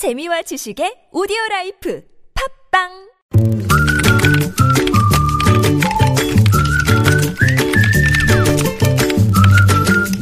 재미와 지식의 오디오 life 팟빵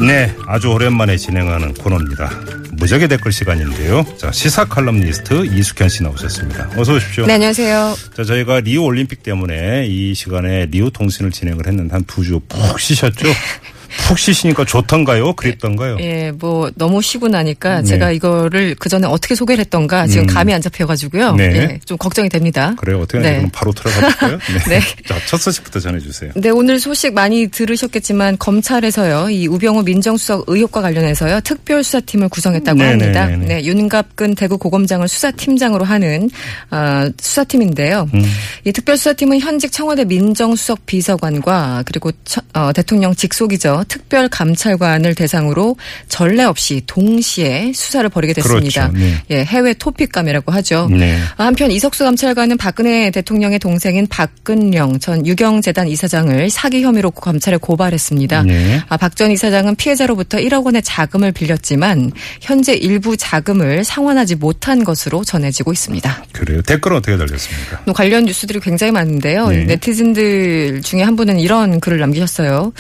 네, 아주 오랜만에 진행하는 코너입니다. 무적의 댓글 시간인데요. 자, 시사 칼럼니스트 이숙현 씨 나오셨습니다. 어서 오십시오. 네, 안녕하세요. 자, 저희가 리우 올림픽 때문에 이 시간에 리우 통신을 진행을 했는데 한 두 주 푹 쉬셨죠? 푹 쉬시니까 좋던가요? 그랬던가요? 예, 뭐 너무 쉬고 나니까 네. 제가 이거를 그 전에 어떻게 소개를 했던가 지금 감이 안 잡혀가지고요. 네. 예, 좀 걱정이 됩니다. 그래요. 어떻게 네. 하면 그럼 바로 들어가 볼까요? 네. 자, 첫 소식부터 전해주세요. 네, 오늘 소식 많이 들으셨겠지만 검찰에서요, 이 우병우 민정수석 의혹과 관련해서요, 특별수사팀을 구성했다고 네네, 합니다. 네네. 네, 윤갑근 대구 고검장을 수사팀장으로 하는 어, 수사팀인데요. 음. 이 특별수사팀은 현직 청와대 민정수석 비서관과 그리고 처- 어, 대통령 직속이죠 특 별감찰관을 대상으로 전례 없이 동시에 수사를 벌이게 됐습니다. 그렇죠. 네. 예, 해외 토픽감이라고 하죠. 네. 한편 이석수 감찰관은 박근혜 대통령의 동생인 박근영 전 유경재단 이사장을 사기 혐의로 검찰에 고발했습니다. 네. 아, 박 전 이사장은 피해자로부터 1억 원의 자금을 빌렸지만 현재 일부 자금을 상환하지 못한 것으로 전해지고 있습니다. 그래요. 댓글은 어떻게 달렸습니까? 뭐 관련 뉴스들이 굉장히 많은데요. 네. 네티즌들 중에 한 분은 이런 글을 남기셨어요.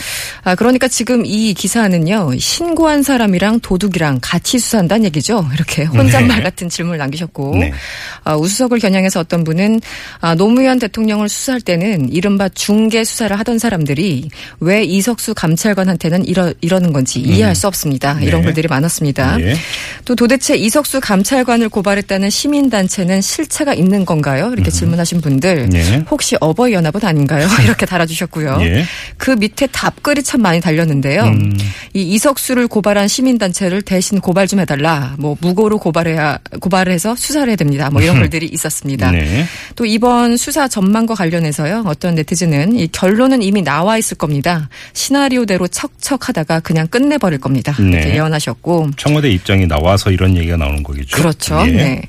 아, 그러니까 지금 이 기사는요, 신고한 사람이랑 도둑이랑 같이 수사한다는 얘기죠. 이렇게 혼잣말 네. 같은 질문을 남기셨고. 네. 아, 우수석을 겨냥해서 어떤 분은 아, 노무현 대통령을 수사할 때는 이른바 중개 수사를 하던 사람들이 왜 이석수 감찰관한테는 이러, 이러는 건지 이해할 수 없습니다. 이런 네. 글들이 많았습니다. 예. 또 도대체 이석수 감찰관을 고발했다는 시민단체는 실체가 있는 건가요? 이렇게 질문하신 분들 네. 혹시 어버이 연합은 아닌가요? 이렇게 달아주셨고요. 예. 그 밑에 답글이 참 많이 달렸는데 요. 음. 이 이석수를 고발한 시민단체를 대신 고발 좀 해달라. 뭐 무고로 고발해야 고발을 해서 수사를 해야 됩니다. 뭐 이런 글들이 있었습니다. 네. 또 이번 수사 전망과 관련해서요. 어떤 네티즌은 이 결론은 이미 나와 있을 겁니다. 시나리오대로 척척하다가 그냥 끝내버릴 겁니다. 이렇게 네. 예언하셨고. 청와대 입장이 나와서 이런 얘기가 나오는 거겠죠? 그렇죠. 예. 네.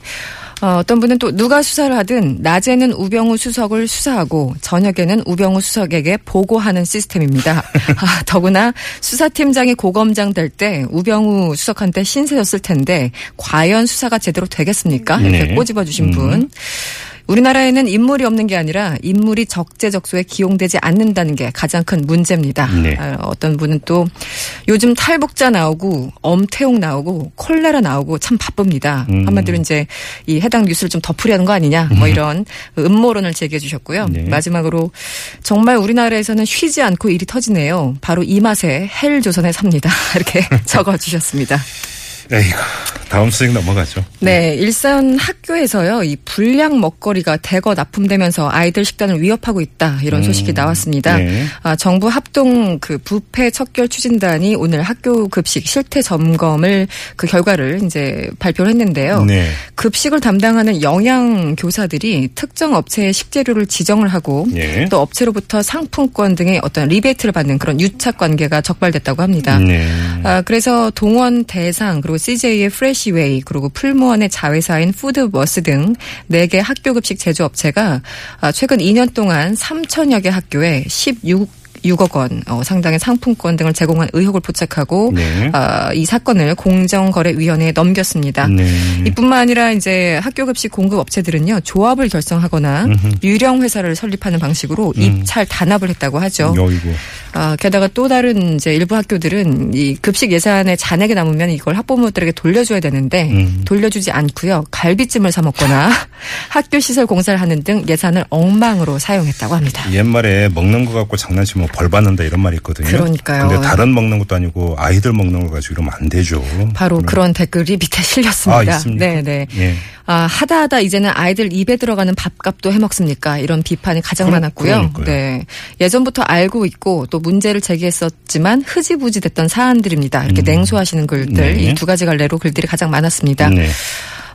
어, 어떤 분은 또 누가 수사를 하든 낮에는 우병우 수석을 수사하고 저녁에는 우병우 수석에게 보고하는 시스템입니다. 아, 더구나 수사팀장이 고검장 될 때 우병우 수석한테 신세졌을 텐데 과연 수사가 제대로 되겠습니까? 이렇게 네. 꼬집어 주신 분. 우리나라에는 인물이 없는 게 아니라 인물이 적재적소에 기용되지 않는다는 게 가장 큰 문제입니다. 네. 아, 어떤 분은 또 요즘 탈북자 나오고 엄태웅 나오고 콜레라 나오고 참 바쁩니다. 음. 한마디로 이제 이 해당 뉴스를 좀 덮으려는 거 아니냐 뭐 이런 음모론을 제기해 주셨고요. 네. 마지막으로 정말 우리나라에서는 쉬지 않고 일이 터지네요. 바로 이 맛에 헬 조선에 삽니다. 이렇게 적어 주셨습니다. 에이구, 다음 소식 넘어가죠. 네, 일산 학교에서요, 이 불량 먹거리가 대거 납품되면서 아이들 식단을 위협하고 있다. 이런 소식이 나왔습니다. 네. 아, 정부 합동 그 부패 척결 추진단이 오늘 학교 급식 실태 점검을 그 결과를 이제 발표를 했는데요. 네. 급식을 담당하는 영양 교사들이 특정 업체의 식재료를 지정을 하고 예. 또 업체로부터 상품권 등의 어떤 리베이트를 받는 그런 유착 관계가 적발됐다고 합니다. 네. 아, 그래서 동원 대상 그리고 CJ의 프레시웨이 그리고 풀무원의 자회사인 푸드버스 등 4개 학교 급식 제조업체가 아, 최근 2년 동안 3천여 개 학교에 16 6억 원 어, 상당의 상품권 등을 제공한 의혹을 포착하고 네. 아, 이 사건을 공정거래위원회에 넘겼습니다. 네. 이뿐만 아니라 이제 학교 급식 공급 업체들은요 조합을 결성하거나 유령 회사를 설립하는 방식으로 입찰 단합을 했다고 하죠. 여이고. 아, 게다가 또 다른 이제 일부 학교들은 이 급식 예산에 잔액이 남으면 이걸 학부모들에게 돌려줘야 되는데 음. 돌려주지 않고요. 갈비찜을 사 먹거나 학교 시설 공사를 하는 등 예산을 엉망으로 사용했다고 합니다. 옛말에 먹는 거 갖고 장난치면 벌 받는다 이런 말이 있거든요. 그러니까요. 근데 다른 먹는 것도 아니고 아이들 먹는 거 가지고 이러면 안 되죠. 바로 그런 댓글이 밑에 실렸습니다. 네. 아? 네, 네. 예. 아, 하다 하다 이제는 아이들 입에 들어가는 밥값도 해 먹습니까? 이런 비판이 가장 그러- 많았고요. 그러니까요. 네. 예전부터 알고 있고 또 문제를 제기했었지만 흐지부지 됐던 사안들입니다. 이렇게 냉소하시는 글들, 네. 이두 가지 갈래로 글들이 가장 많았습니다. 네.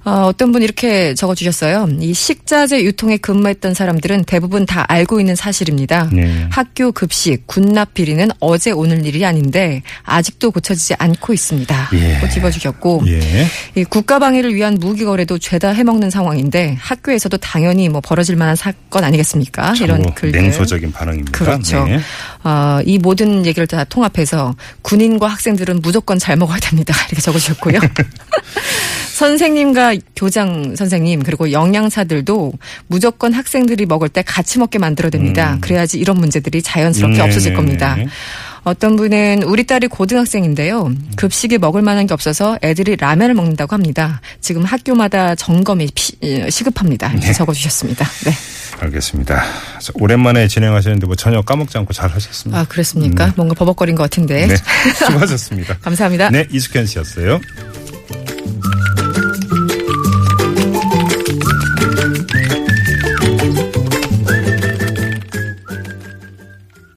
어, 어떤 분 이렇게 적어주셨어요. 이 식자재 유통에 근무했던 사람들은 대부분 다 알고 있는 사실입니다. 네. 학교 급식, 군납 비리는 어제 오늘 일이 아닌데 아직도 고쳐지지 않고 있습니다. 예. 꼬집어주셨고 예. 이 국가 방위를 위한 무기 거래도 죄다 해먹는 상황인데 학교에서도 당연히 뭐 벌어질 만한 사건 아니겠습니까? 이런 뭐 글들. 냉소적인 반응입니다. 그렇죠. 네. 아, 이 모든 얘기를 다 통합해서 군인과 학생들은 무조건 잘 먹어야 됩니다. 이렇게 적어주셨고요. 선생님과 교장 선생님 그리고 영양사들도 무조건 학생들이 먹을 때 같이 먹게 만들어야 됩니다. 그래야지 이런 문제들이 자연스럽게 음, 없어질 네네네. 겁니다. 어떤 분은 우리 딸이 고등학생인데요. 급식에 먹을 만한 게 없어서 애들이 라면을 먹는다고 합니다. 지금 학교마다 점검이 피- 예, 시급합니다. 이렇게 적어주셨습니다. 네. 알겠습니다. 자, 오랜만에 진행하셨는데 뭐 전혀 까먹지 않고 잘 하셨습니다. 아 그렇습니까? 뭔가 버벅거린 것 같은데. 네. 수고하셨습니다. 감사합니다. 네, 이숙현 씨였어요.